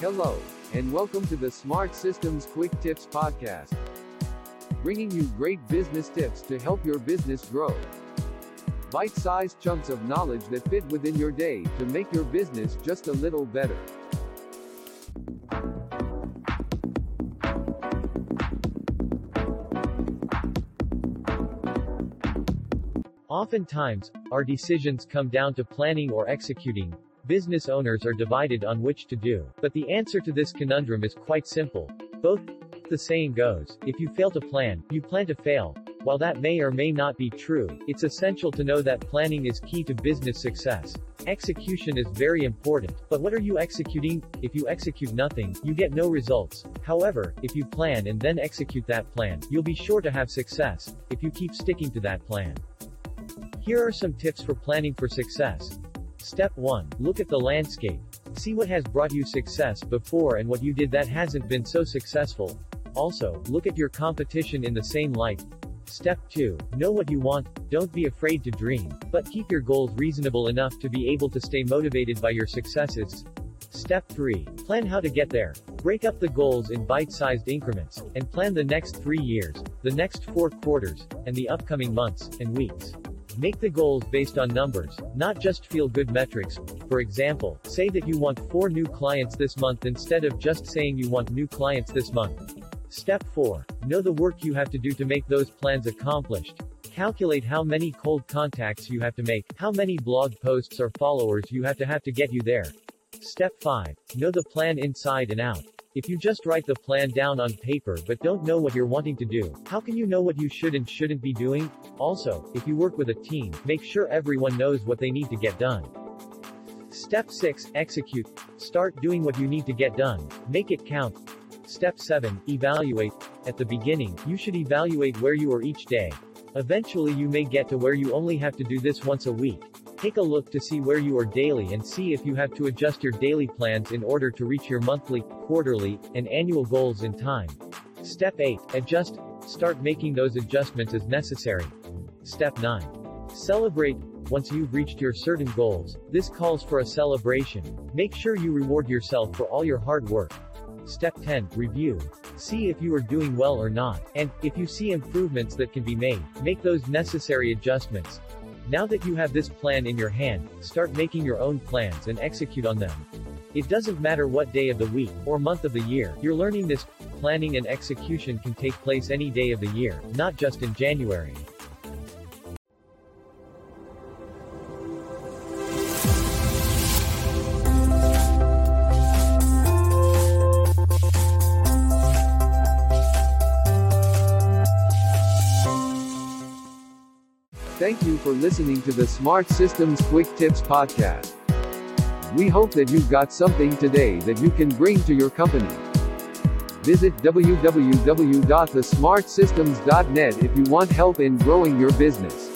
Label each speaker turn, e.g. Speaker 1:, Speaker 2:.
Speaker 1: Hello, and welcome to the Smart Systems Quick Tips Podcast, bringing you great business tips to help your business grow. Bite sized chunks of knowledge that fit within your day to make your business just a little better.
Speaker 2: Oftentimes, our decisions come down to planning or executing. Business owners are divided on which to do. But the answer to this conundrum is quite simple. Both. The saying goes, if you fail to plan, you plan to fail. While that may or may not be true, it's essential to know that planning is key to business success. Execution is very important, but what are you executing? If you execute nothing, you get no results. However, if you plan and then execute that plan, you'll be sure to have success, if you keep sticking to that plan. Here are some tips for planning for success. Step 1. Look at the landscape. See what has brought you success before and what you did that hasn't been so successful. Also, look at your competition in the same light. Step 2. Know what you want, don't be afraid to dream, but keep your goals reasonable enough to be able to stay motivated by your successes. Step 3. Plan how to get there. Break up the goals in bite-sized increments, and plan the next three years, the next four quarters, and the upcoming months and weeks. Make the goals based on numbers, not just feel-good metrics. For example, say that you want 4 new clients this month instead of just saying you want new clients this month. Step 4. Know the work you have to do to make those plans accomplished. Calculate how many cold contacts you have to make, how many blog posts or followers you have to have to get you there. Step 5. Know the plan inside and out. If you just write the plan down on paper but don't know what you're wanting to do, how can you know what you should and shouldn't be doing? Also, if you work with a team, make sure everyone knows what they need to get done. Step 6. Execute. Start doing what you need to get done. Make it count. Step 7. Evaluate. At the beginning, you should evaluate where you are each day. Eventually you may get to where you only have to do this once a week. Take a look to see where you are daily and see if you have to adjust your daily plans in order to reach your monthly, quarterly, and annual goals in time. Step 8. Adjust. Start making those adjustments as necessary. Step 9. Celebrate. Once you've reached your certain goals, this calls for a celebration. Make sure you reward yourself for all your hard work. Step 10. Review. See if you are doing well or not, and, if you see improvements that can be made, make those necessary adjustments. Now that you have this plan in your hand, start making your own plans and execute on them. It doesn't matter what day of the week, or month of the year, you're learning this, planning and execution can take place any day of the year, not just in January.
Speaker 1: Thank you for listening to the Smart Systems Quick Tips Podcast. We hope that you've got something today that you can bring to your company. Visit www.thesmartsystems.net if you want help in growing your business.